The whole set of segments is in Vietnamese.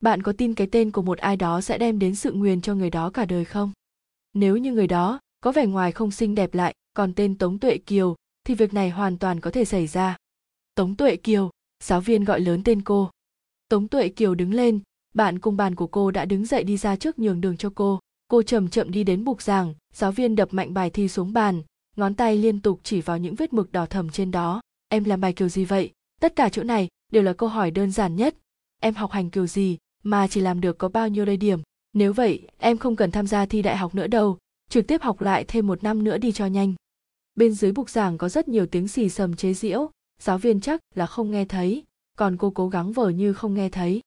bạn có tin cái tên của một ai đó sẽ đem đến sự nguyền cho người đó cả đời không? Nếu như người đó có vẻ ngoài không xinh đẹp lại, còn tên tống tuệ kiều, thì việc này hoàn toàn có thể xảy ra. Tống tuệ kiều, giáo viên gọi lớn tên cô. Tống tuệ kiều đứng lên, bạn cùng bàn của cô đã đứng dậy đi ra trước nhường đường cho cô. Cô chậm chậm đi đến bục giảng, giáo viên đập mạnh bài thi xuống bàn, ngón tay liên tục chỉ vào những vết mực đỏ thầm trên đó. Em làm bài kiểu gì vậy? Tất cả chỗ này đều là câu hỏi đơn giản nhất. Em học hành kiểu gì? Mà chỉ làm được có bao nhiêu đây điểm. Nếu vậy, em không cần tham gia thi đại học nữa đâu, trực tiếp học lại thêm một năm nữa đi cho nhanh. Bên dưới bục giảng có rất nhiều tiếng xì sầm chế giễu, giáo viên chắc là không nghe thấy, còn cô cố gắng vờ như không nghe thấy.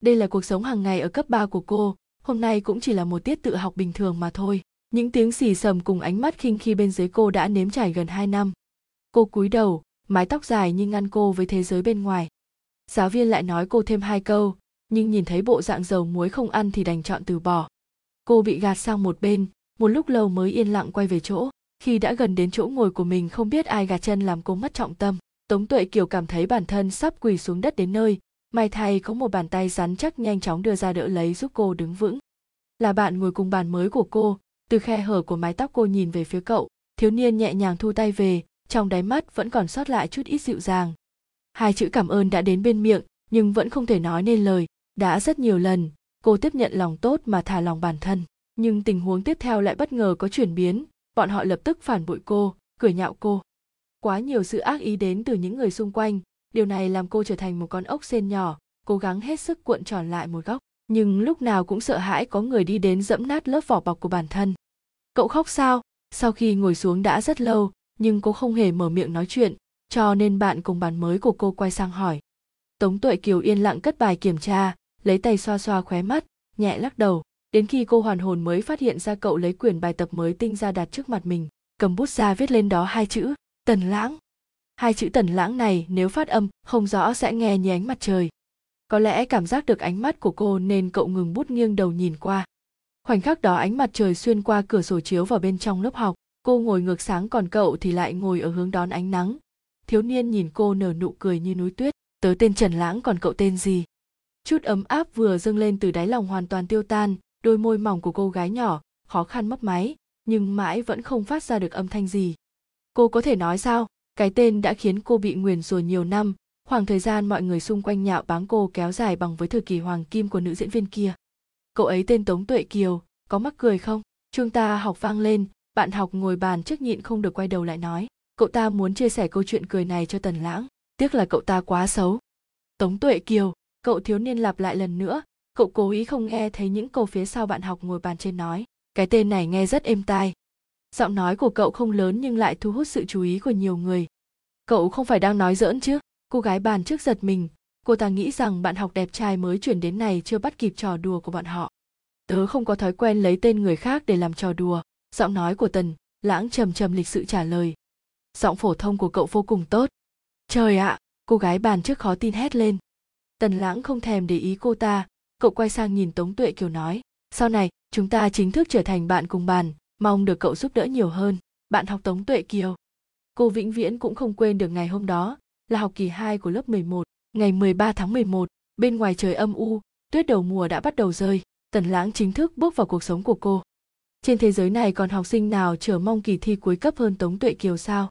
Đây là cuộc sống hàng ngày ở cấp 3 của cô, hôm nay cũng chỉ là một tiết tự học bình thường mà thôi. Những tiếng xì sầm cùng ánh mắt khinh khi bên dưới cô đã nếm trải gần 2 năm. Cô cúi đầu, mái tóc dài như ngăn cô với thế giới bên ngoài. Giáo viên lại nói cô thêm hai câu nhưng nhìn thấy bộ dạng dầu muối không ăn thì đành chọn từ bỏ. Cô bị gạt sang một bên, một lúc lâu mới yên lặng quay về chỗ. Khi đã gần đến chỗ ngồi của mình không biết ai gạt chân làm cô mất trọng tâm. Tống tuệ kiều cảm thấy bản thân sắp quỳ xuống đất đến nơi. May thay có một bàn tay rắn chắc nhanh chóng đưa ra đỡ lấy giúp cô đứng vững. Là bạn ngồi cùng bàn mới của cô, từ khe hở của mái tóc cô nhìn về phía cậu. Thiếu niên nhẹ nhàng thu tay về, trong đáy mắt vẫn còn sót lại chút ít dịu dàng. Hai chữ cảm ơn đã đến bên miệng, nhưng vẫn không thể nói nên lời đã rất nhiều lần, cô tiếp nhận lòng tốt mà thả lòng bản thân. Nhưng tình huống tiếp theo lại bất ngờ có chuyển biến, bọn họ lập tức phản bội cô, cười nhạo cô. Quá nhiều sự ác ý đến từ những người xung quanh, điều này làm cô trở thành một con ốc sên nhỏ, cố gắng hết sức cuộn tròn lại một góc. Nhưng lúc nào cũng sợ hãi có người đi đến dẫm nát lớp vỏ bọc của bản thân. Cậu khóc sao? Sau khi ngồi xuống đã rất lâu, nhưng cô không hề mở miệng nói chuyện, cho nên bạn cùng bàn mới của cô quay sang hỏi. Tống tuệ kiều yên lặng cất bài kiểm tra lấy tay xoa xoa khóe mắt, nhẹ lắc đầu. Đến khi cô hoàn hồn mới phát hiện ra cậu lấy quyển bài tập mới tinh ra đặt trước mặt mình, cầm bút ra viết lên đó hai chữ, tần lãng. Hai chữ tần lãng này nếu phát âm, không rõ sẽ nghe như ánh mặt trời. Có lẽ cảm giác được ánh mắt của cô nên cậu ngừng bút nghiêng đầu nhìn qua. Khoảnh khắc đó ánh mặt trời xuyên qua cửa sổ chiếu vào bên trong lớp học, cô ngồi ngược sáng còn cậu thì lại ngồi ở hướng đón ánh nắng. Thiếu niên nhìn cô nở nụ cười như núi tuyết. Tớ tên trần lãng, còn cậu tên gì? Chút ấm áp vừa dâng lên từ đáy lòng hoàn toàn tiêu tan, đôi môi mỏng của cô gái nhỏ, khó khăn mấp máy, nhưng mãi vẫn không phát ra được âm thanh gì. Cô có thể nói sao? Cái tên đã khiến cô bị nguyền rủa nhiều năm, khoảng thời gian mọi người xung quanh nhạo báng cô kéo dài bằng với thời kỳ hoàng kim của nữ diễn viên kia. Cậu ấy tên tống tuệ kiều, có mắc cười không? Chúng ta học vang lên, bạn học ngồi bàn trước nhịn không được quay đầu lại nói, cậu ta muốn chia sẻ câu chuyện cười này cho tần lãng, tiếc là cậu ta quá xấu. Tống tuệ kiều cậu thiếu niên lặp lại lần nữa, cậu cố ý không nghe thấy những câu phía sau bạn học ngồi bàn trên nói. Cái tên này nghe rất êm tai. Giọng nói của cậu không lớn nhưng lại thu hút sự chú ý của nhiều người. Cậu không phải đang nói giỡn chứ? Cô gái bàn trước giật mình. Cô ta nghĩ rằng bạn học đẹp trai mới chuyển đến này chưa bắt kịp trò đùa của bọn họ. Tớ không có thói quen lấy tên người khác để làm trò đùa. Giọng nói của tần lãng trầm trầm lịch sự trả lời. Giọng phổ thông của cậu vô cùng tốt. Trời ạ! Cô gái bàn trước khó tin hét lên tần lãng không thèm để ý cô ta cậu quay sang nhìn tống tuệ kiều nói sau này chúng ta chính thức trở thành bạn cùng bàn mong được cậu giúp đỡ nhiều hơn bạn học tống tuệ kiều cô vĩnh viễn cũng không quên được ngày hôm đó là học kỳ 2 của lớp 11, ngày 13 tháng 11, bên ngoài trời âm u, tuyết đầu mùa đã bắt đầu rơi, Tần Lãng chính thức bước vào cuộc sống của cô. Trên thế giới này còn học sinh nào chờ mong kỳ thi cuối cấp hơn Tống Tuệ Kiều sao?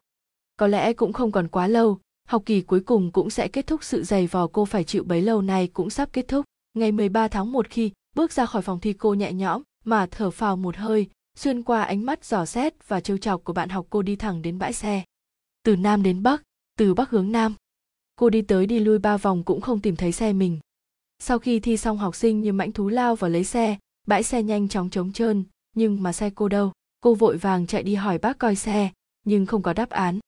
Có lẽ cũng không còn quá lâu, học kỳ cuối cùng cũng sẽ kết thúc sự dày vò cô phải chịu bấy lâu nay cũng sắp kết thúc. Ngày 13 tháng 1 khi bước ra khỏi phòng thi cô nhẹ nhõm mà thở phào một hơi, xuyên qua ánh mắt dò xét và trêu chọc của bạn học cô đi thẳng đến bãi xe. Từ Nam đến Bắc, từ Bắc hướng Nam. Cô đi tới đi lui ba vòng cũng không tìm thấy xe mình. Sau khi thi xong học sinh như mãnh thú lao vào lấy xe, bãi xe nhanh chóng trống trơn, nhưng mà xe cô đâu? Cô vội vàng chạy đi hỏi bác coi xe, nhưng không có đáp án.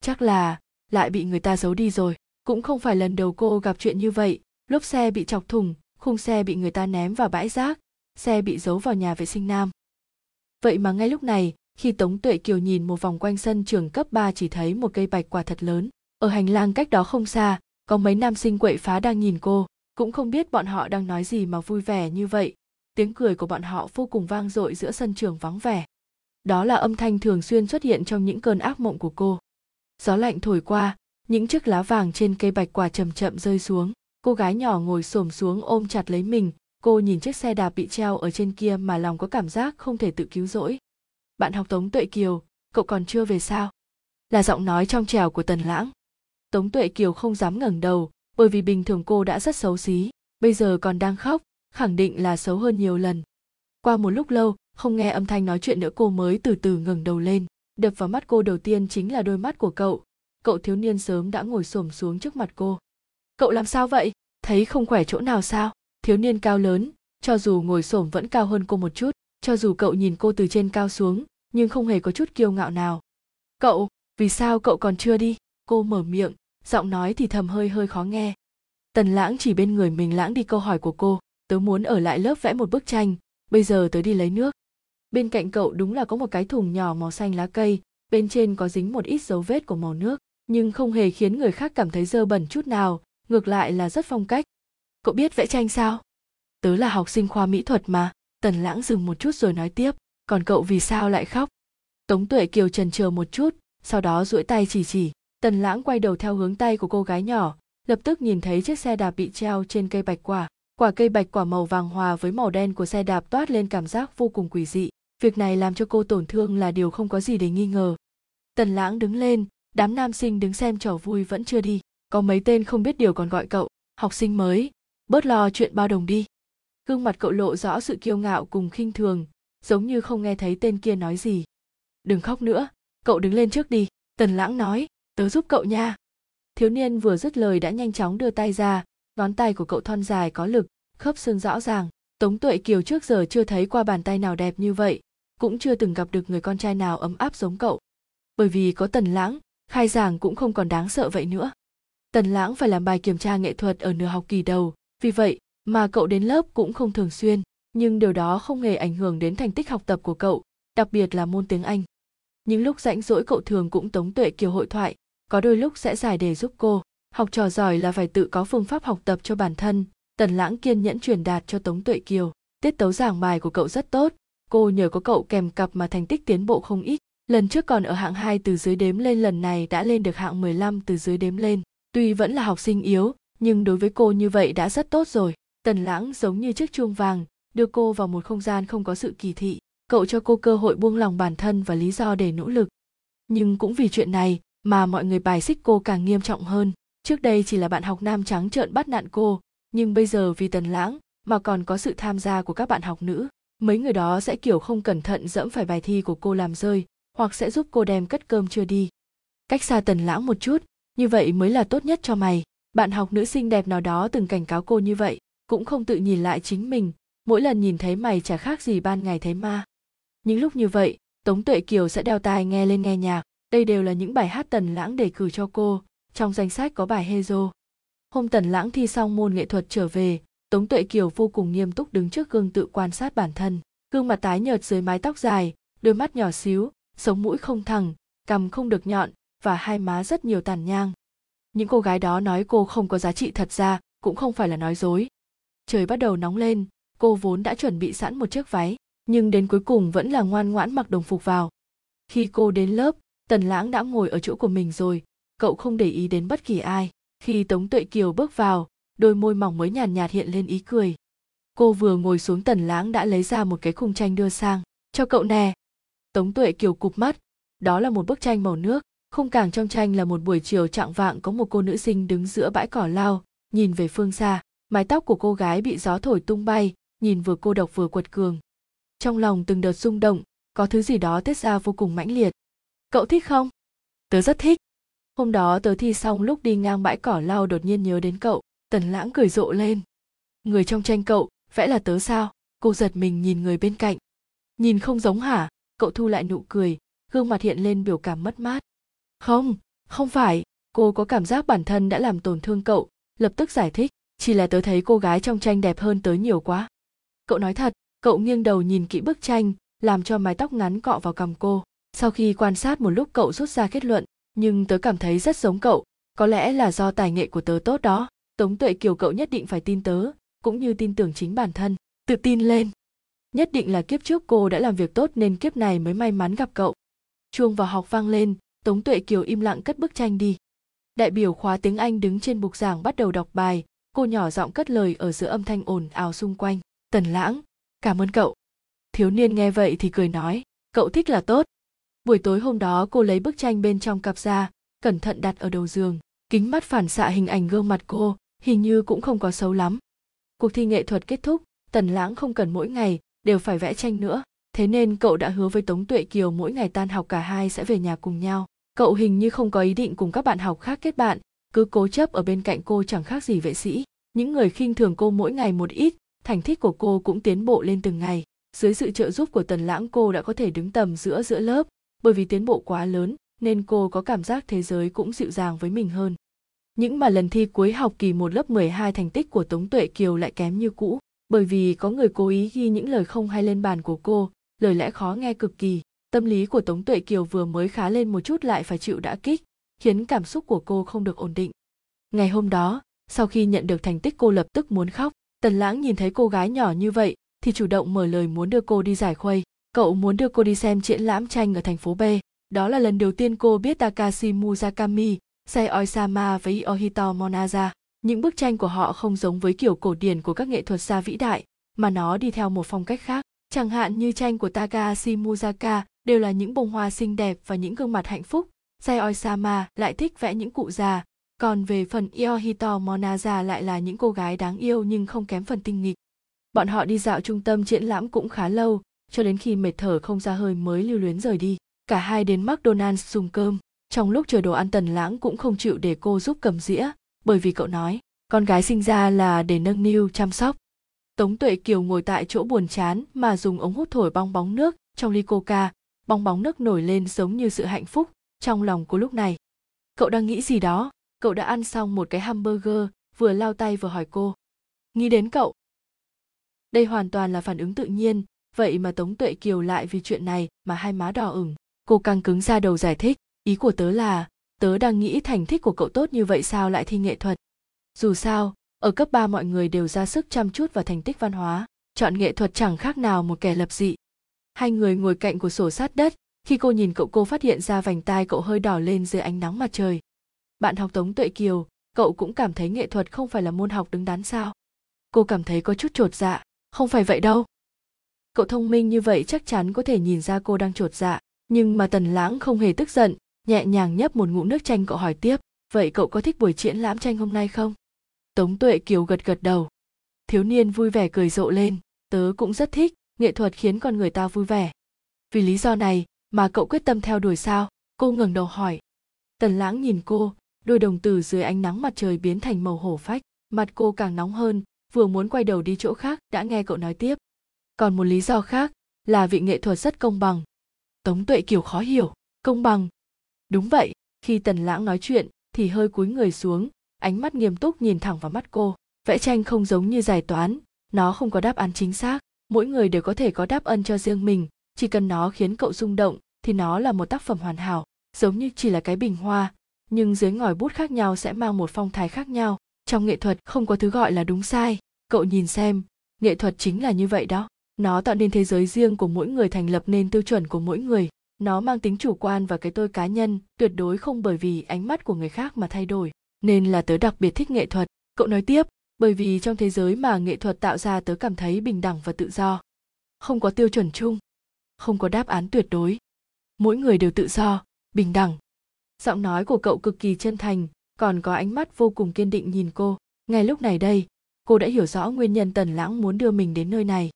Chắc là lại bị người ta giấu đi rồi. Cũng không phải lần đầu cô gặp chuyện như vậy, lốp xe bị chọc thủng, khung xe bị người ta ném vào bãi rác, xe bị giấu vào nhà vệ sinh nam. Vậy mà ngay lúc này, khi Tống Tuệ Kiều nhìn một vòng quanh sân trường cấp 3 chỉ thấy một cây bạch quả thật lớn. Ở hành lang cách đó không xa, có mấy nam sinh quậy phá đang nhìn cô, cũng không biết bọn họ đang nói gì mà vui vẻ như vậy. Tiếng cười của bọn họ vô cùng vang dội giữa sân trường vắng vẻ. Đó là âm thanh thường xuyên xuất hiện trong những cơn ác mộng của cô. Gió lạnh thổi qua, những chiếc lá vàng trên cây bạch quả chậm chậm rơi xuống. cô gái nhỏ ngồi xổm xuống ôm chặt lấy mình. Cô nhìn chiếc xe đạp bị treo ở trên kia mà lòng có cảm giác không thể tự cứu rỗi. Bạn học tống tuệ kiều cậu còn chưa về sao? là giọng nói trong trèo của tần lãng. Tống tuệ kiều không dám ngẩng đầu bởi vì bình thường cô đã rất xấu xí bây giờ còn đang khóc khẳng định là xấu hơn nhiều lần. Qua một lúc lâu không nghe âm thanh nói chuyện nữa cô mới từ từ ngẩng đầu lên đập vào mắt cô đầu tiên chính là đôi mắt của cậu. Cậu thiếu niên sớm đã ngồi xổm xuống trước mặt cô. Cậu làm sao vậy? Thấy không khỏe chỗ nào sao? Thiếu niên cao lớn, cho dù ngồi xổm vẫn cao hơn cô một chút, cho dù cậu nhìn cô từ trên cao xuống, nhưng không hề có chút kiêu ngạo nào. Cậu, vì sao cậu còn chưa đi? Cô mở miệng, giọng nói thì thầm hơi hơi khó nghe. Tần lãng chỉ bên người mình lãng đi câu hỏi của cô, tớ muốn ở lại lớp vẽ một bức tranh, bây giờ tớ đi lấy nước bên cạnh cậu đúng là có một cái thùng nhỏ màu xanh lá cây, bên trên có dính một ít dấu vết của màu nước, nhưng không hề khiến người khác cảm thấy dơ bẩn chút nào, ngược lại là rất phong cách. Cậu biết vẽ tranh sao? Tớ là học sinh khoa mỹ thuật mà, tần lãng dừng một chút rồi nói tiếp, còn cậu vì sao lại khóc? Tống tuệ kiều trần chờ một chút, sau đó duỗi tay chỉ chỉ, tần lãng quay đầu theo hướng tay của cô gái nhỏ, lập tức nhìn thấy chiếc xe đạp bị treo trên cây bạch quả. Quả cây bạch quả màu vàng hòa với màu đen của xe đạp toát lên cảm giác vô cùng quỷ dị việc này làm cho cô tổn thương là điều không có gì để nghi ngờ. Tần lãng đứng lên, đám nam sinh đứng xem trò vui vẫn chưa đi. Có mấy tên không biết điều còn gọi cậu, học sinh mới. Bớt lo chuyện bao đồng đi. Gương mặt cậu lộ rõ sự kiêu ngạo cùng khinh thường, giống như không nghe thấy tên kia nói gì. Đừng khóc nữa, cậu đứng lên trước đi, tần lãng nói, tớ giúp cậu nha. Thiếu niên vừa dứt lời đã nhanh chóng đưa tay ra, ngón tay của cậu thon dài có lực, khớp xương rõ ràng. Tống tuệ kiều trước giờ chưa thấy qua bàn tay nào đẹp như vậy cũng chưa từng gặp được người con trai nào ấm áp giống cậu. Bởi vì có tần lãng, khai giảng cũng không còn đáng sợ vậy nữa. Tần lãng phải làm bài kiểm tra nghệ thuật ở nửa học kỳ đầu, vì vậy mà cậu đến lớp cũng không thường xuyên, nhưng điều đó không hề ảnh hưởng đến thành tích học tập của cậu, đặc biệt là môn tiếng anh. Những lúc rảnh rỗi cậu thường cũng tống tuệ kiều hội thoại, có đôi lúc sẽ giải đề giúp cô, học trò giỏi là phải tự có phương pháp học tập cho bản thân, tần lãng kiên nhẫn truyền đạt cho tống tuệ kiều. Tiết tấu giảng bài của cậu rất tốt cô nhờ có cậu kèm cặp mà thành tích tiến bộ không ít. Lần trước còn ở hạng 2 từ dưới đếm lên, lần này đã lên được hạng 15 từ dưới đếm lên. Tuy vẫn là học sinh yếu, nhưng đối với cô như vậy đã rất tốt rồi. Tần lãng giống như chiếc chuông vàng, đưa cô vào một không gian không có sự kỳ thị. Cậu cho cô cơ hội buông lòng bản thân và lý do để nỗ lực. Nhưng cũng vì chuyện này mà mọi người bài xích cô càng nghiêm trọng hơn. Trước đây chỉ là bạn học nam trắng trợn bắt nạn cô, nhưng bây giờ vì tần lãng mà còn có sự tham gia của các bạn học nữ mấy người đó sẽ, kiểu, không cẩn thận dẫm phải bài thi của cô làm rơi, hoặc sẽ giúp cô đem cất cơm chưa đi. Cách xa tần lãng một chút, như vậy mới là tốt nhất cho mày. Bạn học nữ sinh đẹp nào đó từng cảnh cáo cô như vậy, cũng không tự nhìn lại chính mình, mỗi lần nhìn thấy mày chả khác gì ban ngày thấy ma. Những lúc như vậy, tống tuệ kiều sẽ đeo tai nghe lên nghe nhạc, đây đều là những bài hát tần lãng đề cử cho cô, trong danh sách có bài hezo hôm tần lãng thi xong môn nghệ thuật trở về tống tuệ kiều vô cùng nghiêm túc đứng trước gương tự quan sát bản thân, gương mặt tái nhợt dưới mái tóc dài, đôi mắt nhỏ xíu, sống mũi không thẳng, cằm không được nhọn và hai má rất nhiều tàn nhang. Những cô gái đó nói cô không có giá trị thật ra, cũng không phải là nói dối. Trời bắt đầu nóng lên, cô vốn đã chuẩn bị sẵn một chiếc váy, nhưng đến cuối cùng vẫn là ngoan ngoãn mặc đồng phục vào. Khi cô đến lớp, tần lãng đã ngồi ở chỗ của mình rồi, cậu không để ý đến bất kỳ ai. Khi tống tuệ kiều bước vào đôi môi mỏng mới nhàn nhạt hiện lên ý cười. Cô vừa ngồi xuống tần lãng đã lấy ra một cái khung tranh đưa sang. Cho cậu nè. Tống tuệ kiều cụp mắt. Đó là một bức tranh màu nước. Khung càng trong tranh là một buổi chiều trạng vạng có một cô nữ sinh đứng giữa bãi cỏ lao, nhìn về phương xa. Mái tóc của cô gái bị gió thổi tung bay, nhìn vừa cô độc vừa quật cường. Trong lòng từng đợt rung động, có thứ gì đó tiết ra vô cùng mãnh liệt. Cậu thích không? Tớ rất thích. Hôm đó tớ thi xong lúc đi ngang bãi cỏ lau đột nhiên nhớ đến cậu tần lãng cười rộ lên. Người trong tranh cậu, vẽ là tớ sao? Cô giật mình nhìn người bên cạnh. Nhìn không giống hả? Cậu thu lại nụ cười, gương mặt hiện lên biểu cảm mất mát. Không không phải. Cô có cảm giác bản thân đã làm tổn thương cậu, lập tức giải thích. Chỉ là tớ thấy cô gái trong tranh đẹp hơn tớ nhiều quá. Cậu nói thật, cậu nghiêng đầu nhìn kỹ bức tranh, làm cho mái tóc ngắn cọ vào cằm cô. Sau khi quan sát một lúc cậu rút ra kết luận, nhưng tớ cảm thấy rất giống cậu. Có lẽ là do tài nghệ của tớ tốt đó tống tuệ kiều cậu nhất định phải tin tớ, cũng như tin tưởng chính bản thân. Tự tin lên. Nhất định là kiếp trước cô đã làm việc tốt nên kiếp này mới may mắn gặp cậu. Chuông vào học vang lên, tống tuệ kiều im lặng cất bức tranh đi. Đại biểu khóa tiếng anh đứng trên bục giảng bắt đầu đọc bài, cô nhỏ giọng cất lời ở giữa âm thanh ồn ào xung quanh. Tần lãng, cảm ơn cậu. Thiếu niên nghe vậy thì cười nói, cậu thích là tốt. Buổi tối hôm đó cô lấy bức tranh bên trong cặp ra, cẩn thận đặt ở đầu giường, kính mắt phản xạ hình ảnh gương mặt cô hình như cũng không có xấu lắm. Cuộc thi nghệ thuật kết thúc, tần lãng không cần mỗi ngày đều phải vẽ tranh nữa. Thế nên cậu đã hứa với tống tuệ kiều mỗi ngày tan học cả hai sẽ về nhà cùng nhau. Cậu hình như không có ý định cùng các bạn học khác kết bạn, cứ cố chấp ở bên cạnh cô chẳng khác gì vệ sĩ. Những người khinh thường cô mỗi ngày một ít, thành tích của cô cũng tiến bộ lên từng ngày. Dưới sự trợ giúp của tần lãng, cô đã có thể đứng tầm giữa giữa lớp. Bởi vì tiến bộ quá lớn, nên cô có cảm giác thế giới cũng dịu dàng với mình hơn. Những mà lần thi cuối học kỳ một lớp 12 thành tích của Tống Tuệ Kiều lại kém như cũ, bởi vì có người cố ý ghi những lời không hay lên bàn của cô, lời lẽ khó nghe cực kỳ. Tâm lý của Tống Tuệ Kiều vừa mới khá lên một chút lại phải chịu đã kích, khiến cảm xúc của cô không được ổn định. Ngày hôm đó, sau khi nhận được thành tích cô lập tức muốn khóc, Tần Lãng nhìn thấy cô gái nhỏ như vậy thì chủ động mở lời muốn đưa cô đi giải khuây. Cậu muốn đưa cô đi xem triển lãm tranh ở thành phố B. Đó là lần đầu tiên cô biết Takashi Murakami, Sei Oisama với Ohito Monaza. Những bức tranh của họ không giống với kiểu cổ điển của các nghệ thuật gia vĩ đại, mà nó đi theo một phong cách khác. Chẳng hạn như tranh của Takashi Muzaka đều là những bông hoa xinh đẹp và những gương mặt hạnh phúc. Sai Oisama lại thích vẽ những cụ già, còn về phần Iohito Monaza lại là những cô gái đáng yêu nhưng không kém phần tinh nghịch. Bọn họ đi dạo trung tâm triển lãm cũng khá lâu, cho đến khi mệt thở không ra hơi mới lưu luyến rời đi cả hai đến McDonald's dùng cơm. Trong lúc chờ đồ ăn tần lãng cũng không chịu để cô giúp cầm dĩa, bởi vì cậu nói, con gái sinh ra là để nâng niu chăm sóc. Tống Tuệ Kiều ngồi tại chỗ buồn chán mà dùng ống hút thổi bong bóng nước trong ly coca, bong bóng nước nổi lên giống như sự hạnh phúc trong lòng cô lúc này. Cậu đang nghĩ gì đó? Cậu đã ăn xong một cái hamburger, vừa lao tay vừa hỏi cô. Nghĩ đến cậu. Đây hoàn toàn là phản ứng tự nhiên, vậy mà Tống Tuệ Kiều lại vì chuyện này mà hai má đỏ ửng cô căng cứng ra đầu giải thích ý của tớ là, tớ đang nghĩ thành tích của cậu tốt như vậy sao lại thi nghệ thuật? Dù sao, ở cấp 3 mọi người đều ra sức chăm chút vào thành tích văn hóa, chọn nghệ thuật chẳng khác nào một kẻ lập dị. Hai người ngồi cạnh của sổ sát đất, khi cô nhìn cậu cô phát hiện ra vành tai cậu hơi đỏ lên dưới ánh nắng mặt trời. Bạn học tống tuệ kiều, cậu cũng cảm thấy nghệ thuật không phải là môn học đứng đắn sao? Cô cảm thấy có chút trột dạ không phải vậy đâu. Cậu thông minh như vậy chắc chắn có thể nhìn ra cô đang trột dạ nhưng mà tần lãng không hề tức giận nhẹ nhàng nhấp một ngụm nước chanh cậu hỏi tiếp, vậy cậu có thích buổi triển lãm tranh hôm nay không? Tống tuệ kiều gật gật đầu. Thiếu niên vui vẻ cười rộ lên, tớ cũng rất thích, nghệ thuật khiến con người ta vui vẻ. Vì lý do này mà cậu quyết tâm theo đuổi sao? Cô ngẩng đầu hỏi. Tần lãng nhìn cô, đôi đồng tử dưới ánh nắng mặt trời biến thành màu hổ phách, mặt cô càng nóng hơn, vừa muốn quay đầu đi chỗ khác đã nghe cậu nói tiếp. Còn một lý do khác là vị nghệ thuật rất công bằng. Tống tuệ kiều khó hiểu, công bằng đúng vậy, khi tần lãng nói chuyện, thì hơi cúi người xuống, ánh mắt nghiêm túc nhìn thẳng vào mắt cô. Vẽ tranh không giống như giải toán, nó không có đáp án chính xác, mỗi người đều có thể có đáp ân cho riêng mình, chỉ cần nó khiến cậu rung động thì nó là một tác phẩm hoàn hảo, giống như chỉ là cái bình hoa, nhưng dưới ngòi bút khác nhau sẽ mang một phong thái khác nhau. Trong nghệ thuật không có thứ gọi là đúng sai, cậu nhìn xem, nghệ thuật chính là như vậy đó, nó tạo nên thế giới riêng của mỗi người thành lập nên tiêu chuẩn của mỗi người nó mang tính chủ quan và cái tôi cá nhân, tuyệt đối không bởi vì ánh mắt của người khác mà thay đổi. Nên là tớ đặc biệt thích nghệ thuật. Cậu nói tiếp, bởi vì trong thế giới mà nghệ thuật tạo ra tớ cảm thấy bình đẳng và tự do. Không có tiêu chuẩn chung. Không có đáp án tuyệt đối. Mỗi người đều tự do, bình đẳng. Giọng nói của cậu cực kỳ chân thành, còn có ánh mắt vô cùng kiên định nhìn cô. Ngay lúc này đây, cô đã hiểu rõ nguyên nhân tần lãng muốn đưa mình đến nơi này.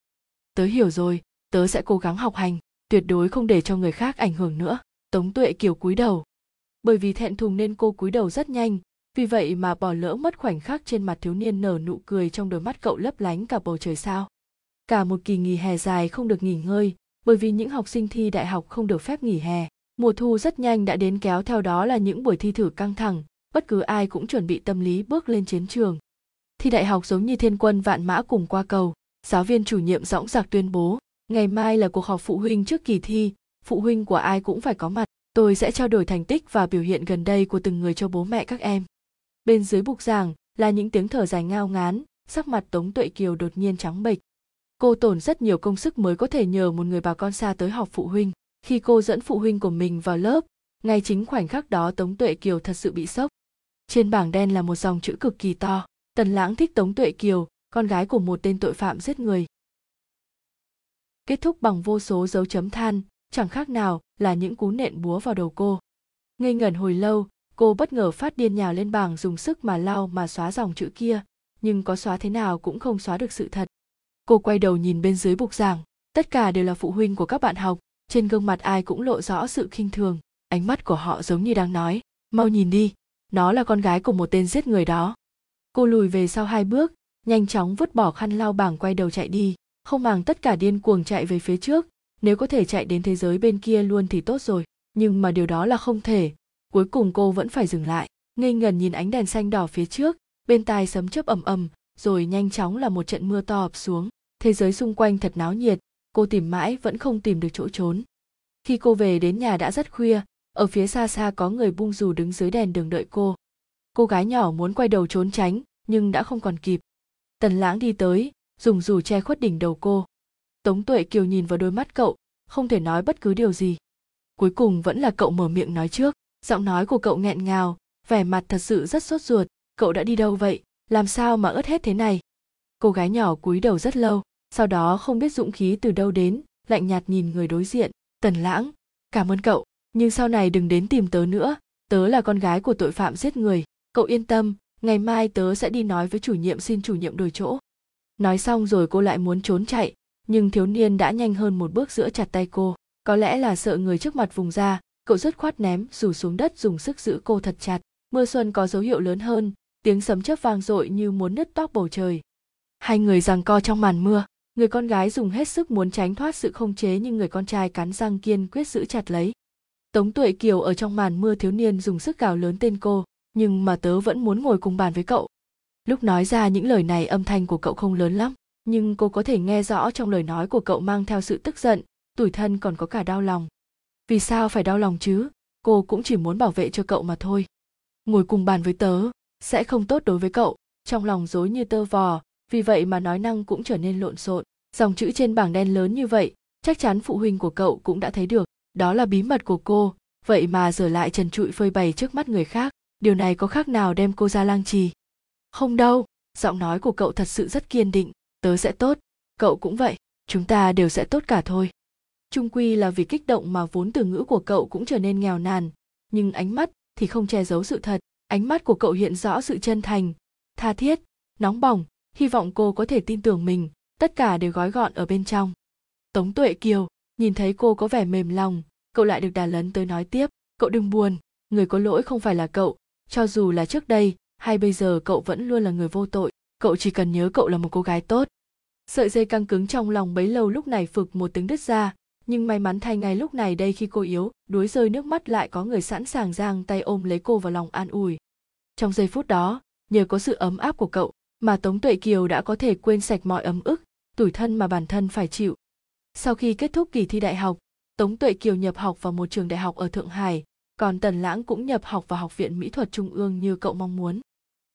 Tớ hiểu rồi, tớ sẽ cố gắng học hành tuyệt đối không để cho người khác ảnh hưởng nữa. Tống tuệ kiều cúi đầu. Bởi vì thẹn thùng nên cô cúi đầu rất nhanh, vì vậy mà bỏ lỡ mất khoảnh khắc trên mặt thiếu niên nở nụ cười trong đôi mắt cậu lấp lánh cả bầu trời sao. Cả một kỳ nghỉ hè dài không được nghỉ ngơi, bởi vì những học sinh thi đại học không được phép nghỉ hè. Mùa thu rất nhanh đã đến kéo theo đó là những buổi thi thử căng thẳng, bất cứ ai cũng chuẩn bị tâm lý bước lên chiến trường. Thi đại học giống như thiên quân vạn mã cùng qua cầu, giáo viên chủ nhiệm dõng dạc tuyên bố ngày mai là cuộc họp phụ huynh trước kỳ thi, phụ huynh của ai cũng phải có mặt. Tôi sẽ trao đổi thành tích và biểu hiện gần đây của từng người cho bố mẹ các em. Bên dưới bục giảng là những tiếng thở dài ngao ngán, sắc mặt tống tuệ kiều đột nhiên trắng bệch. Cô tổn rất nhiều công sức mới có thể nhờ một người bà con xa tới họp phụ huynh. Khi cô dẫn phụ huynh của mình vào lớp, ngay chính khoảnh khắc đó tống tuệ kiều thật sự bị sốc. Trên bảng đen là một dòng chữ cực kỳ to. Tần lãng thích tống tuệ kiều, con gái của một tên tội phạm giết người kết thúc bằng vô số dấu chấm than, chẳng khác nào là những cú nện búa vào đầu cô. Ngây ngẩn hồi lâu, cô bất ngờ phát điên nhào lên bảng dùng sức mà lau mà xóa dòng chữ kia, nhưng có xóa thế nào cũng không xóa được sự thật. Cô quay đầu nhìn bên dưới bục giảng, tất cả đều là phụ huynh của các bạn học, trên gương mặt ai cũng lộ rõ sự khinh thường, ánh mắt của họ giống như đang nói, mau nhìn đi, nó là con gái của một tên giết người đó. Cô lùi về sau hai bước, nhanh chóng vứt bỏ khăn lau bảng quay đầu chạy đi không màng tất cả điên cuồng chạy về phía trước. Nếu có thể chạy đến thế giới bên kia luôn thì tốt rồi, nhưng mà điều đó là không thể. Cuối cùng cô vẫn phải dừng lại, ngây ngần nhìn ánh đèn xanh đỏ phía trước, bên tai sấm chớp ầm ầm, rồi nhanh chóng là một trận mưa to ập xuống. Thế giới xung quanh thật náo nhiệt, cô tìm mãi vẫn không tìm được chỗ trốn. Khi cô về đến nhà đã rất khuya, ở phía xa xa có người bung dù đứng dưới đèn đường đợi cô. Cô gái nhỏ muốn quay đầu trốn tránh, nhưng đã không còn kịp. Tần lãng đi tới dùng dù che khuất đỉnh đầu cô. Tống tuệ kiều nhìn vào đôi mắt cậu, không thể nói bất cứ điều gì. Cuối cùng vẫn là cậu mở miệng nói trước, giọng nói của cậu nghẹn ngào, vẻ mặt thật sự rất sốt ruột. Cậu đã đi đâu vậy? Làm sao mà ướt hết thế này? Cô gái nhỏ cúi đầu rất lâu, sau đó không biết dũng khí từ đâu đến, lạnh nhạt nhìn người đối diện. Tần lãng, cảm ơn cậu, nhưng sau này đừng đến tìm tớ nữa. Tớ là con gái của tội phạm giết người. Cậu yên tâm, ngày mai tớ sẽ đi nói với chủ nhiệm xin chủ nhiệm đổi chỗ nói xong rồi cô lại muốn trốn chạy, nhưng thiếu niên đã nhanh hơn một bước giữa chặt tay cô. Có lẽ là sợ người trước mặt vùng ra cậu dứt khoát ném, rủ xuống đất dùng sức giữ cô thật chặt. Mưa xuân có dấu hiệu lớn hơn, tiếng sấm chớp vang dội như muốn nứt toác bầu trời. Hai người giằng co trong màn mưa, người con gái dùng hết sức muốn tránh thoát sự không chế nhưng người con trai cắn răng kiên quyết giữ chặt lấy. Tống tuệ kiều ở trong màn mưa thiếu niên dùng sức gào lớn tên cô, nhưng mà tớ vẫn muốn ngồi cùng bàn với cậu lúc nói ra những lời này âm thanh của cậu không lớn lắm, nhưng cô có thể nghe rõ trong lời nói của cậu mang theo sự tức giận, tủi thân còn có cả đau lòng. Vì sao phải đau lòng chứ? Cô cũng chỉ muốn bảo vệ cho cậu mà thôi. Ngồi cùng bàn với tớ, sẽ không tốt đối với cậu. Trong lòng dối như tơ vò, vì vậy mà nói năng cũng trở nên lộn xộn. Dòng chữ trên bảng đen lớn như vậy, chắc chắn phụ huynh của cậu cũng đã thấy được. Đó là bí mật của cô. Vậy mà giờ lại trần trụi phơi bày trước mắt người khác. Điều này có khác nào đem cô ra lang trì? Không đâu, giọng nói của cậu thật sự rất kiên định, tớ sẽ tốt, cậu cũng vậy, chúng ta đều sẽ tốt cả thôi. Trung quy là vì kích động mà vốn từ ngữ của cậu cũng trở nên nghèo nàn, nhưng ánh mắt thì không che giấu sự thật, ánh mắt của cậu hiện rõ sự chân thành, tha thiết, nóng bỏng, hy vọng cô có thể tin tưởng mình, tất cả đều gói gọn ở bên trong. Tống tuệ kiều, nhìn thấy cô có vẻ mềm lòng, cậu lại được đà lấn tới nói tiếp, cậu đừng buồn, người có lỗi không phải là cậu, cho dù là trước đây hay bây giờ cậu vẫn luôn là người vô tội, cậu chỉ cần nhớ cậu là một cô gái tốt. Sợi dây căng cứng trong lòng bấy lâu lúc này phực một tiếng đứt ra, nhưng may mắn thay ngay lúc này đây khi cô yếu, đuối rơi nước mắt lại có người sẵn sàng giang tay ôm lấy cô vào lòng an ủi. Trong giây phút đó, nhờ có sự ấm áp của cậu mà tống tuệ kiều đã có thể quên sạch mọi ấm ức, tủi thân mà bản thân phải chịu. Sau khi kết thúc kỳ thi đại học, tống tuệ kiều nhập học vào một trường đại học ở thượng hải còn tần lãng cũng nhập học vào học viện mỹ thuật trung ương như cậu mong muốn.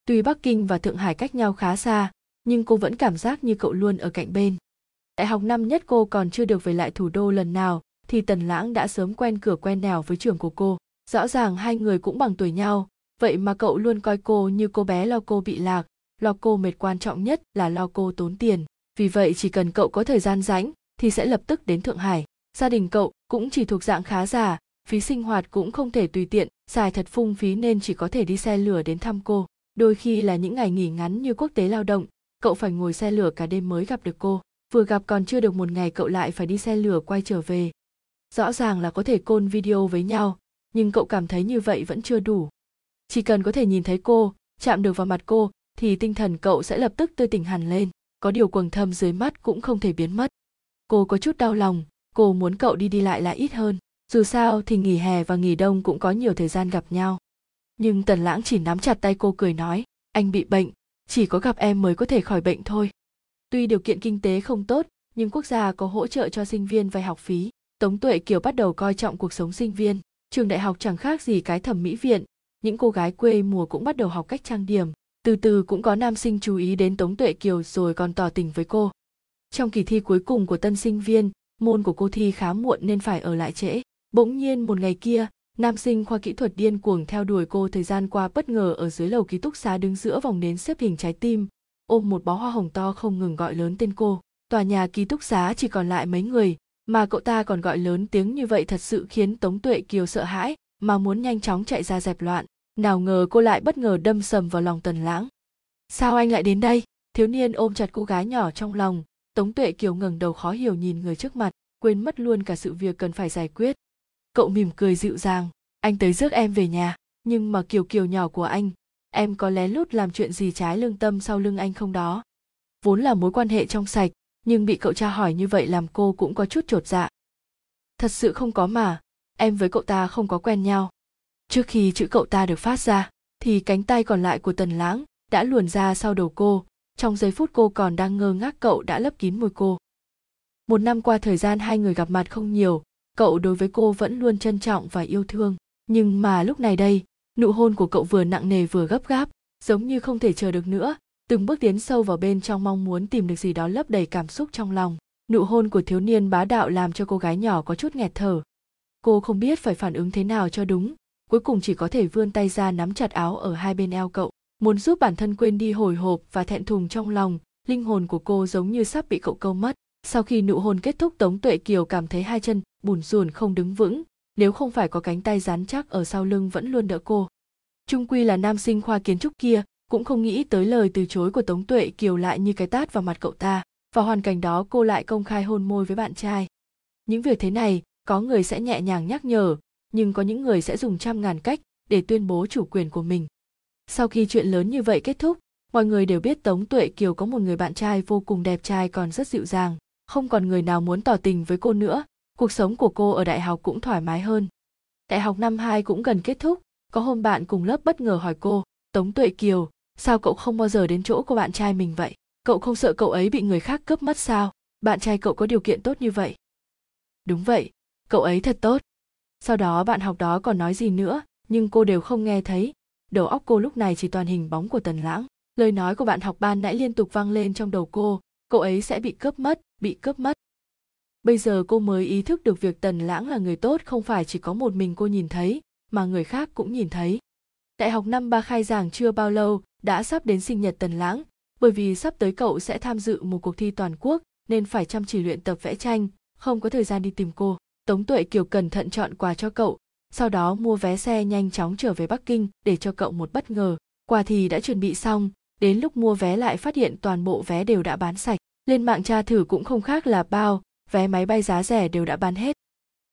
Tuy bắc kinh và thượng hải cách nhau khá xa, nhưng cô vẫn cảm giác như cậu luôn ở cạnh bên. Đại học năm nhất cô còn chưa được về lại thủ đô lần nào, thì tần lãng đã sớm quen cửa quen nẻo với trường của cô. Rõ ràng hai người cũng bằng tuổi nhau, vậy mà cậu luôn coi cô như cô bé lo cô bị lạc, lo cô mệt quan trọng nhất là lo cô tốn tiền. Vì vậy chỉ cần cậu có thời gian rảnh, thì sẽ lập tức đến thượng hải. Gia đình cậu cũng chỉ thuộc dạng khá giả phí sinh hoạt cũng không thể tùy tiện, xài thật phung phí nên chỉ có thể đi xe lửa đến thăm cô. Đôi khi là những ngày nghỉ ngắn như quốc tế lao động, cậu phải ngồi xe lửa cả đêm mới gặp được cô. Vừa gặp còn chưa được một ngày cậu lại phải đi xe lửa quay trở về. Rõ ràng là có thể côn video với nhau, nhưng cậu cảm thấy như vậy vẫn chưa đủ. Chỉ cần có thể nhìn thấy cô, chạm được vào mặt cô, thì tinh thần cậu sẽ lập tức tươi tỉnh hẳn lên. Có điều quầng thâm dưới mắt cũng không thể biến mất. Cô có chút đau lòng, cô muốn cậu đi đi lại là ít hơn dù sao thì nghỉ hè và nghỉ đông cũng có nhiều thời gian gặp nhau. Nhưng tần lãng chỉ nắm chặt tay cô cười nói, anh bị bệnh, chỉ có gặp em mới có thể khỏi bệnh thôi. Tuy điều kiện kinh tế không tốt, nhưng quốc gia có hỗ trợ cho sinh viên vay học phí. Tống tuệ kiều bắt đầu coi trọng cuộc sống sinh viên. Trường đại học chẳng khác gì cái thẩm mỹ viện. Những cô gái quê mùa cũng bắt đầu học cách trang điểm. Từ từ cũng có nam sinh chú ý đến tống tuệ kiều rồi còn tỏ tình với cô. Trong kỳ thi cuối cùng của tân sinh viên, môn của cô thi khá muộn nên phải ở lại trễ bỗng nhiên một ngày kia, nam sinh khoa kỹ thuật điên cuồng theo đuổi cô thời gian qua bất ngờ ở dưới lầu ký túc xá đứng giữa vòng nến xếp hình trái tim, ôm một bó hoa hồng to không ngừng gọi lớn tên cô. Tòa nhà ký túc xá chỉ còn lại mấy người, mà cậu ta còn gọi lớn tiếng như vậy thật sự khiến tống tuệ kiều sợ hãi, mà muốn nhanh chóng chạy ra dẹp loạn. Nào ngờ cô lại bất ngờ đâm sầm vào lòng tần lãng. Sao anh lại đến đây? Thiếu niên ôm chặt cô gái nhỏ trong lòng. Tống tuệ kiều ngẩng đầu khó hiểu nhìn người trước mặt, quên mất luôn cả sự việc cần phải giải quyết cậu mỉm cười dịu dàng, anh tới rước em về nhà, nhưng mà kiều kiều nhỏ của anh, em có lén lút làm chuyện gì trái lương tâm sau lưng anh không đó? Vốn là mối quan hệ trong sạch, nhưng bị cậu cha hỏi như vậy làm cô cũng có chút chột dạ. Thật sự không có mà, em với cậu ta không có quen nhau. Trước khi chữ cậu ta được phát ra, thì cánh tay còn lại của tần lãng đã luồn ra sau đầu cô, trong giây phút cô còn đang ngơ ngác cậu đã lấp kín môi cô. Một năm qua thời gian hai người gặp mặt không nhiều cậu đối với cô vẫn luôn trân trọng và yêu thương. Nhưng mà lúc này đây, nụ hôn của cậu vừa nặng nề vừa gấp gáp, giống như không thể chờ được nữa. Từng bước tiến sâu vào bên trong mong muốn tìm được gì đó lấp đầy cảm xúc trong lòng, nụ hôn của thiếu niên bá đạo làm cho cô gái nhỏ có chút nghẹt thở. Cô không biết phải phản ứng thế nào cho đúng, cuối cùng chỉ có thể vươn tay ra nắm chặt áo ở hai bên eo cậu, muốn giúp bản thân quên đi hồi hộp và thẹn thùng trong lòng. Linh hồn của cô giống như sắp bị cậu câu mất sau khi nụ hôn kết thúc, tống tuệ kiều cảm thấy hai chân bùn rùn không đứng vững. Nếu không phải có cánh tay rắn chắc ở sau lưng vẫn luôn đỡ cô. Trung quy là nam sinh khoa kiến trúc kia, cũng không nghĩ tới lời từ chối của tống tuệ kiều lại như cái tát vào mặt cậu ta. Và hoàn cảnh đó, cô lại công khai hôn môi với bạn trai. Những việc thế này, có người sẽ nhẹ nhàng nhắc nhở, nhưng có những người sẽ dùng trăm ngàn cách để tuyên bố chủ quyền của mình. Sau khi chuyện lớn như vậy kết thúc, mọi người đều biết tống tuệ kiều có một người bạn trai vô cùng đẹp trai còn rất dịu dàng không còn người nào muốn tỏ tình với cô nữa, cuộc sống của cô ở đại học cũng thoải mái hơn. Đại học năm 2 cũng gần kết thúc, có hôm bạn cùng lớp bất ngờ hỏi cô, tống tuệ kiều, sao cậu không bao giờ đến chỗ của bạn trai mình vậy? Cậu không sợ cậu ấy bị người khác cướp mất sao? Bạn trai cậu có điều kiện tốt như vậy. Đúng vậy, cậu ấy thật tốt. Sau đó bạn học đó còn nói gì nữa, nhưng cô đều không nghe thấy. Đầu óc cô lúc này chỉ toàn hình bóng của tần lãng. Lời nói của bạn học ban nãy liên tục vang lên trong đầu cô, cậu ấy sẽ bị cướp mất bị cướp mất. Bây giờ cô mới ý thức được việc tần lãng là người tốt, không phải chỉ có một mình cô nhìn thấy, mà người khác cũng nhìn thấy. Đại học năm ba khai giảng chưa bao lâu, đã sắp đến sinh nhật tần lãng. Bởi vì sắp tới cậu sẽ tham dự một cuộc thi toàn quốc, nên phải chăm chỉ luyện tập vẽ tranh, không có thời gian đi tìm cô. Tống tuệ kiều cẩn thận chọn quà cho cậu, sau đó mua vé xe nhanh chóng trở về bắc kinh để cho cậu một bất ngờ. Quà thì đã chuẩn bị xong, đến lúc mua vé lại phát hiện toàn bộ vé đều đã bán sạch lên mạng tra thử cũng không khác là bao, vé máy bay giá rẻ đều đã bán hết.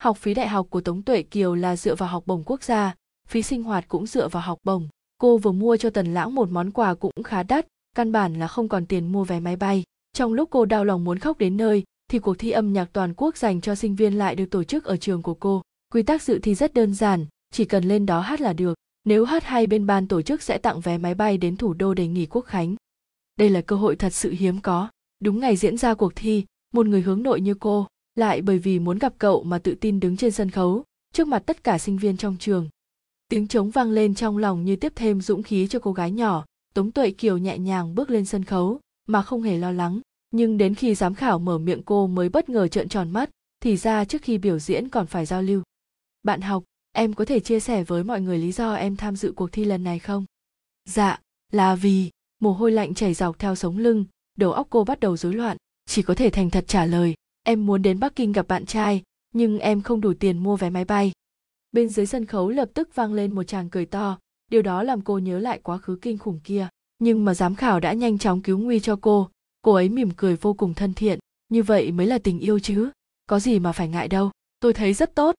Học phí đại học của tống tuệ kiều là dựa vào học bổng quốc gia, phí sinh hoạt cũng dựa vào học bổng. Cô vừa mua cho tần lãng một món quà cũng khá đắt, căn bản là không còn tiền mua vé máy bay. Trong lúc cô đau lòng muốn khóc đến nơi, thì cuộc thi âm nhạc toàn quốc dành cho sinh viên lại được tổ chức ở trường của cô. Quy tắc dự thi rất đơn giản, chỉ cần lên đó hát là được. Nếu hát hay bên ban tổ chức sẽ tặng vé máy bay đến thủ đô để nghỉ quốc khánh. Đây là cơ hội thật sự hiếm có đúng ngày diễn ra cuộc thi, một người hướng nội như cô, lại bởi vì muốn gặp cậu mà tự tin đứng trên sân khấu, trước mặt tất cả sinh viên trong trường. Tiếng trống vang lên trong lòng như tiếp thêm dũng khí cho cô gái nhỏ, tống tuệ kiều nhẹ nhàng bước lên sân khấu, mà không hề lo lắng. Nhưng đến khi giám khảo mở miệng cô mới bất ngờ trợn tròn mắt, thì ra trước khi biểu diễn còn phải giao lưu. Bạn học, em có thể chia sẻ với mọi người lý do em tham dự cuộc thi lần này không? Dạ là vì mồ hôi lạnh chảy dọc theo sống lưng đầu óc cô bắt đầu rối loạn, chỉ có thể thành thật trả lời, em muốn đến bắc kinh gặp bạn trai, nhưng em không đủ tiền mua vé máy bay. Bên dưới sân khấu lập tức vang lên một chàng cười to, điều đó làm cô nhớ lại quá khứ kinh khủng kia. Nhưng mà giám khảo đã nhanh chóng cứu nguy cho cô cô ấy mỉm cười vô cùng thân thiện, như vậy mới là tình yêu chứ, có gì mà phải ngại đâu, tôi thấy rất tốt.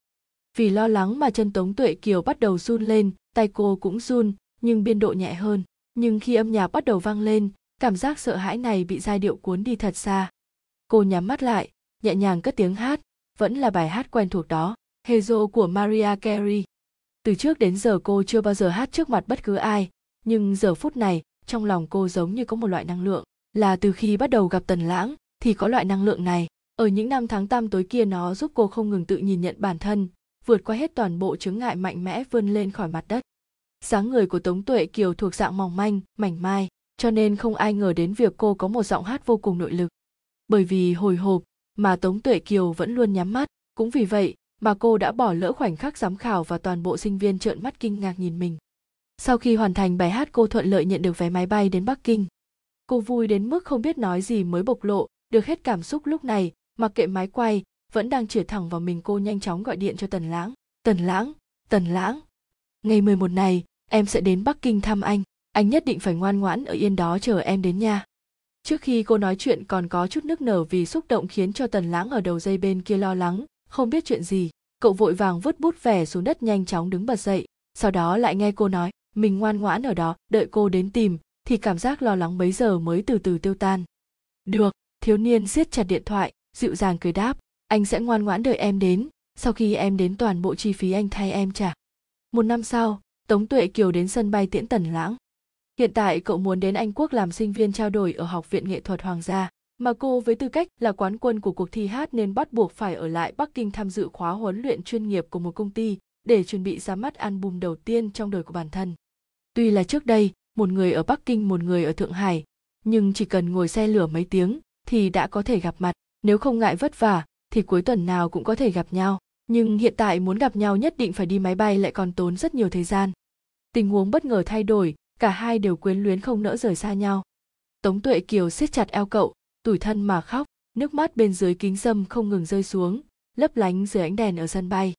Vì lo lắng mà chân tống tuệ kiều bắt đầu run lên, tay cô cũng run, nhưng biên độ nhẹ hơn. Nhưng khi âm nhạc bắt đầu vang lên cảm giác sợ hãi này bị giai điệu cuốn đi thật xa cô nhắm mắt lại nhẹ nhàng cất tiếng hát vẫn là bài hát quen thuộc đó Hezo của Maria Carey. Từ trước đến giờ cô chưa bao giờ hát trước mặt bất cứ ai, nhưng giờ phút này, trong lòng cô giống như có một loại năng lượng, là từ khi bắt đầu gặp Tần Lãng thì có loại năng lượng này. Ở những năm tháng tăm tối kia nó giúp cô không ngừng tự nhìn nhận bản thân, vượt qua hết toàn bộ chứng ngại mạnh mẽ vươn lên khỏi mặt đất. Sáng người của Tống Tuệ Kiều thuộc dạng mỏng manh, mảnh mai, cho nên không ai ngờ đến việc cô có một giọng hát vô cùng nội lực. Bởi vì hồi hộp mà Tống Tuệ Kiều vẫn luôn nhắm mắt, cũng vì vậy mà cô đã bỏ lỡ khoảnh khắc giám khảo và toàn bộ sinh viên trợn mắt kinh ngạc nhìn mình. Sau khi hoàn thành bài hát cô thuận lợi nhận được vé máy bay đến Bắc Kinh. Cô vui đến mức không biết nói gì mới bộc lộ, được hết cảm xúc lúc này, mặc kệ máy quay, vẫn đang chĩa thẳng vào mình cô nhanh chóng gọi điện cho Tần Lãng. Tần Lãng, Tần Lãng. Ngày 11 này, em sẽ đến Bắc Kinh thăm anh, anh nhất định phải ngoan ngoãn ở yên đó chờ em đến nha. Trước khi cô nói chuyện còn có chút nức nở vì xúc động khiến cho Tần Lãng ở đầu dây bên kia lo lắng, không biết chuyện gì. Cậu vội vàng vứt bút vẻ xuống đất nhanh chóng đứng bật dậy, sau đó lại nghe cô nói, mình ngoan ngoãn ở đó, đợi cô đến tìm, thì cảm giác lo lắng bấy giờ mới từ từ tiêu tan. Được, thiếu niên siết chặt điện thoại, dịu dàng cười đáp, anh sẽ ngoan ngoãn đợi em đến, sau khi em đến toàn bộ chi phí anh thay em trả. Một năm sau, Tống Tuệ Kiều đến sân bay tiễn Tần Lãng. Hiện tại cậu muốn đến Anh Quốc làm sinh viên trao đổi ở Học viện Nghệ thuật Hoàng gia, mà cô với tư cách là quán quân của cuộc thi hát nên bắt buộc phải ở lại Bắc Kinh tham dự khóa huấn luyện chuyên nghiệp của một công ty để chuẩn bị ra mắt album đầu tiên trong đời của bản thân. Tuy là trước đây, một người ở Bắc Kinh một người ở Thượng Hải, nhưng chỉ cần ngồi xe lửa mấy tiếng thì đã có thể gặp mặt, nếu không ngại vất vả thì cuối tuần nào cũng có thể gặp nhau. Nhưng hiện tại muốn gặp nhau nhất định phải đi máy bay lại còn tốn rất nhiều thời gian. Tình huống bất ngờ thay đổi, cả hai đều quyến luyến không nỡ rời xa nhau. Tống Tuệ Kiều siết chặt eo cậu, tủi thân mà khóc, nước mắt bên dưới kính dâm không ngừng rơi xuống, lấp lánh dưới ánh đèn ở sân bay.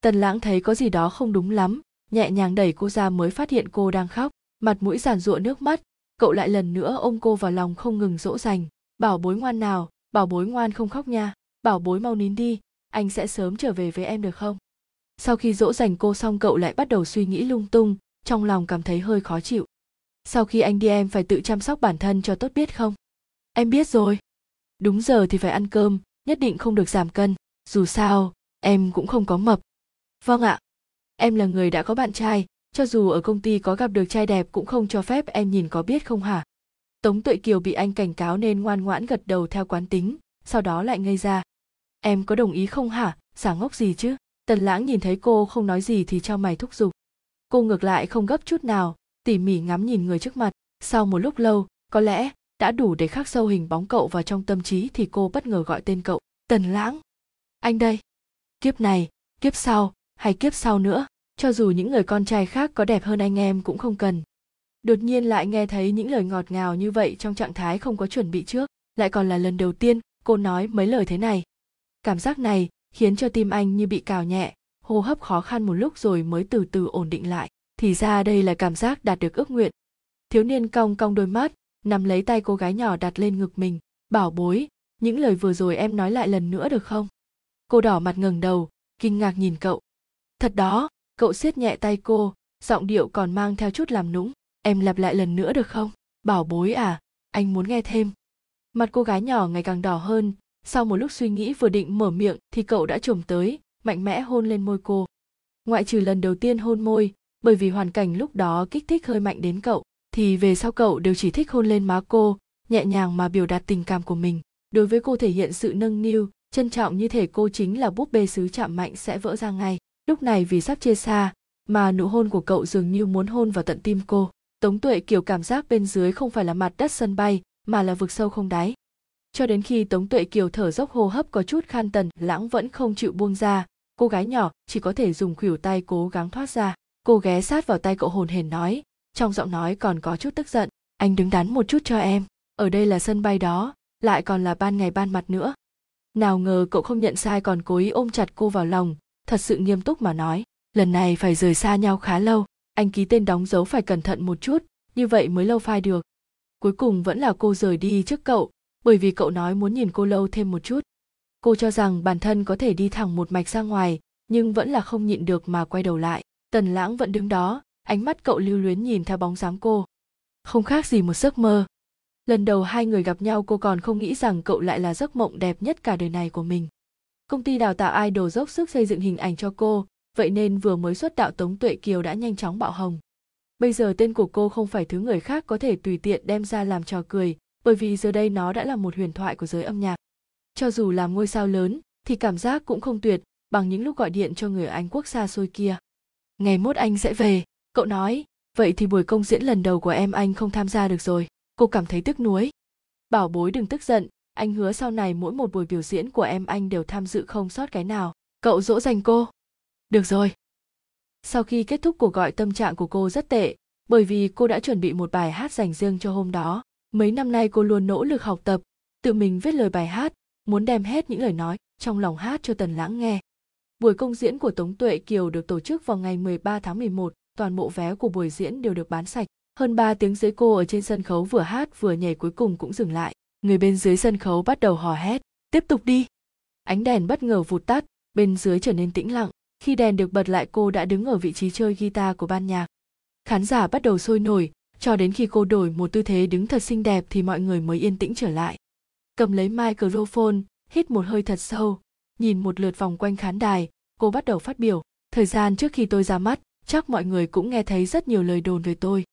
Tần Lãng thấy có gì đó không đúng lắm, nhẹ nhàng đẩy cô ra mới phát hiện cô đang khóc, mặt mũi giàn giụa nước mắt, cậu lại lần nữa ôm cô vào lòng không ngừng dỗ dành, bảo bối ngoan nào, bảo bối ngoan không khóc nha, bảo bối mau nín đi, anh sẽ sớm trở về với em được không? Sau khi dỗ dành cô xong cậu lại bắt đầu suy nghĩ lung tung, trong lòng cảm thấy hơi khó chịu. Sau khi anh đi em phải tự chăm sóc bản thân cho tốt biết không? Em biết rồi. Đúng giờ thì phải ăn cơm, nhất định không được giảm cân, dù sao, em cũng không có mập. Vâng ạ. Em là người đã có bạn trai, cho dù ở công ty có gặp được trai đẹp cũng không cho phép em nhìn có biết không hả? Tống Tuệ Kiều bị anh cảnh cáo nên ngoan ngoãn gật đầu theo quán tính, sau đó lại ngây ra. Em có đồng ý không hả? Giả ngốc gì chứ? Tần Lãng nhìn thấy cô không nói gì thì cho mày thúc giục. Cô ngược lại không gấp chút nào, tỉ mỉ ngắm nhìn người trước mặt. Sau một lúc lâu, có lẽ đã đủ để khắc sâu hình bóng cậu vào trong tâm trí thì cô bất ngờ gọi tên cậu. Tần Lãng. Anh đây. Kiếp này, kiếp sau, hay kiếp sau nữa, cho dù những người con trai khác có đẹp hơn anh em cũng không cần. Đột nhiên lại nghe thấy những lời ngọt ngào như vậy trong trạng thái không có chuẩn bị trước, lại còn là lần đầu tiên cô nói mấy lời thế này. Cảm giác này khiến cho tim anh như bị cào nhẹ, hô hấp khó khăn một lúc rồi mới từ từ ổn định lại. Thì ra đây là cảm giác đạt được ước nguyện. Thiếu niên cong cong đôi mắt, nắm lấy tay cô gái nhỏ đặt lên ngực mình, bảo bối, những lời vừa rồi em nói lại lần nữa được không? Cô đỏ mặt ngẩng đầu, kinh ngạc nhìn cậu. Thật đó, cậu siết nhẹ tay cô, giọng điệu còn mang theo chút làm nũng. Em lặp lại lần nữa được không? Bảo bối à, anh muốn nghe thêm. Mặt cô gái nhỏ ngày càng đỏ hơn, sau một lúc suy nghĩ vừa định mở miệng thì cậu đã chồm tới mạnh mẽ hôn lên môi cô. Ngoại trừ lần đầu tiên hôn môi, bởi vì hoàn cảnh lúc đó kích thích hơi mạnh đến cậu, thì về sau cậu đều chỉ thích hôn lên má cô, nhẹ nhàng mà biểu đạt tình cảm của mình. Đối với cô thể hiện sự nâng niu, trân trọng như thể cô chính là búp bê sứ chạm mạnh sẽ vỡ ra ngay. Lúc này vì sắp chia xa, mà nụ hôn của cậu dường như muốn hôn vào tận tim cô. Tống tuệ kiểu cảm giác bên dưới không phải là mặt đất sân bay, mà là vực sâu không đáy. Cho đến khi tống tuệ kiều thở dốc hô hấp có chút khan tần, lãng vẫn không chịu buông ra cô gái nhỏ chỉ có thể dùng khuỷu tay cố gắng thoát ra. Cô ghé sát vào tay cậu hồn hển nói, trong giọng nói còn có chút tức giận, anh đứng đắn một chút cho em, ở đây là sân bay đó, lại còn là ban ngày ban mặt nữa. Nào ngờ cậu không nhận sai còn cố ý ôm chặt cô vào lòng, thật sự nghiêm túc mà nói, lần này phải rời xa nhau khá lâu, anh ký tên đóng dấu phải cẩn thận một chút, như vậy mới lâu phai được. Cuối cùng vẫn là cô rời đi trước cậu, bởi vì cậu nói muốn nhìn cô lâu thêm một chút cô cho rằng bản thân có thể đi thẳng một mạch ra ngoài, nhưng vẫn là không nhịn được mà quay đầu lại. Tần lãng vẫn đứng đó, ánh mắt cậu lưu luyến nhìn theo bóng dáng cô. Không khác gì một giấc mơ. Lần đầu hai người gặp nhau cô còn không nghĩ rằng cậu lại là giấc mộng đẹp nhất cả đời này của mình. Công ty đào tạo idol dốc sức xây dựng hình ảnh cho cô, vậy nên vừa mới xuất đạo tống tuệ kiều đã nhanh chóng bạo hồng. Bây giờ tên của cô không phải thứ người khác có thể tùy tiện đem ra làm trò cười, bởi vì giờ đây nó đã là một huyền thoại của giới âm nhạc. Cho dù làm ngôi sao lớn, thì cảm giác cũng không tuyệt bằng những lúc gọi điện cho người Anh quốc xa xôi kia. Ngày mốt anh sẽ về, cậu nói, vậy thì buổi công diễn lần đầu của em anh không tham gia được rồi. Cô cảm thấy tức nuối. Bảo bối đừng tức giận, anh hứa sau này mỗi một buổi biểu diễn của em anh đều tham dự không sót cái nào. cậu dỗ dành cô được rồi sau khi kết thúc cuộc gọi tâm trạng của cô rất tệ bởi vì cô đã chuẩn bị một bài hát dành riêng cho hôm đó mấy năm nay cô luôn nỗ lực học tập tự mình viết lời bài hát muốn đem hết những lời nói trong lòng hát cho Tần Lãng nghe. Buổi công diễn của Tống Tuệ Kiều được tổ chức vào ngày 13 tháng 11, toàn bộ vé của buổi diễn đều được bán sạch. Hơn 3 tiếng dưới cô ở trên sân khấu vừa hát vừa nhảy cuối cùng cũng dừng lại. Người bên dưới sân khấu bắt đầu hò hét, tiếp tục đi. Ánh đèn bất ngờ vụt tắt, bên dưới trở nên tĩnh lặng. Khi đèn được bật lại cô đã đứng ở vị trí chơi guitar của ban nhạc. Khán giả bắt đầu sôi nổi, cho đến khi cô đổi một tư thế đứng thật xinh đẹp thì mọi người mới yên tĩnh trở lại. Cầm lấy microphone, hít một hơi thật sâu nhìn một lượt vòng quanh khán đài cô bắt đầu phát biểu. Thời gian trước khi tôi ra mắt chắc mọi người cũng nghe thấy rất nhiều lời đồn về tôi.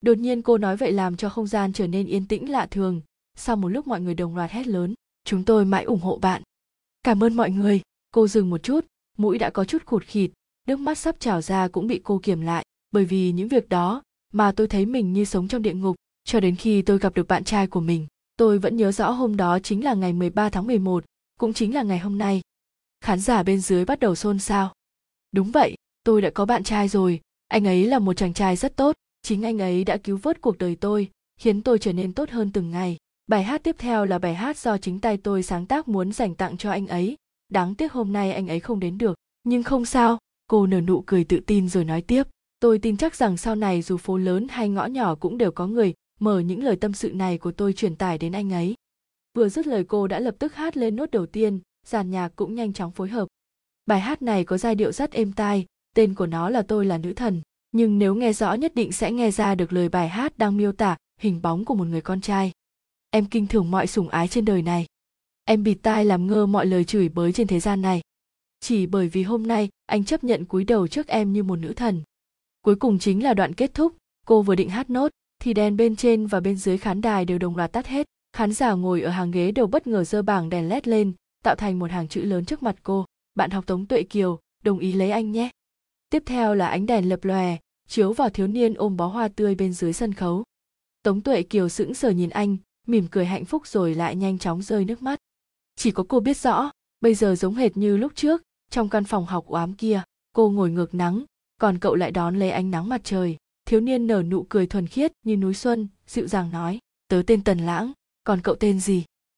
Đột nhiên cô nói vậy làm cho không gian trở nên yên tĩnh lạ thường. Sau một lúc mọi người đồng loạt hét lớn chúng tôi mãi ủng hộ bạn. Cảm ơn mọi người. Cô dừng một chút mũi đã có chút khụt khịt nước mắt sắp trào ra cũng bị cô kiềm lại. Bởi vì những việc đó mà tôi thấy mình như sống trong địa ngục cho đến khi tôi gặp được bạn trai của mình. Tôi vẫn nhớ rõ hôm đó chính là ngày 13 tháng 11, cũng chính là ngày hôm nay. Khán giả bên dưới bắt đầu xôn xao. Đúng vậy, tôi đã có bạn trai rồi, anh ấy là một chàng trai rất tốt, chính anh ấy đã cứu vớt cuộc đời tôi, khiến tôi trở nên tốt hơn từng ngày. Bài hát tiếp theo là bài hát do chính tay tôi sáng tác muốn dành tặng cho anh ấy. Đáng tiếc hôm nay anh ấy không đến được, nhưng không sao, cô nở nụ cười tự tin rồi nói tiếp. Tôi tin chắc rằng sau này dù phố lớn hay ngõ nhỏ cũng đều có người mở những lời tâm sự này của tôi truyền tải đến anh ấy. Vừa dứt lời cô đã lập tức hát lên nốt đầu tiên giàn nhạc cũng nhanh chóng phối hợp. Bài hát này có giai điệu rất êm tai, tên của nó là tôi là nữ thần, nhưng nếu nghe rõ nhất định sẽ nghe ra được lời bài hát đang miêu tả hình bóng của một người con trai. Em kinh thường mọi sủng ái trên đời này. Em bịt tai làm ngơ mọi lời chửi bới trên thế gian này. Chỉ bởi vì hôm nay, anh chấp nhận cúi đầu trước em như một nữ thần. Cuối cùng chính là đoạn kết thúc, cô vừa định hát nốt thì đèn bên trên và bên dưới khán đài đều đồng loạt tắt hết. Khán giả ngồi ở hàng ghế đều bất ngờ giơ bảng đèn led lên, tạo thành một hàng chữ lớn trước mặt cô. Bạn học tống tuệ kiều, đồng ý lấy anh nhé. Tiếp theo là ánh đèn lập lòe, chiếu vào thiếu niên ôm bó hoa tươi bên dưới sân khấu. Tống tuệ kiều sững sờ nhìn anh, mỉm cười hạnh phúc rồi lại nhanh chóng rơi nước mắt. Chỉ có cô biết rõ, bây giờ giống hệt như lúc trước, trong căn phòng học oám kia, cô ngồi ngược nắng, còn cậu lại đón lấy ánh nắng mặt trời thiếu niên nở nụ cười thuần khiết như núi xuân, dịu dàng nói, tớ tên tần lãng, còn cậu tên gì?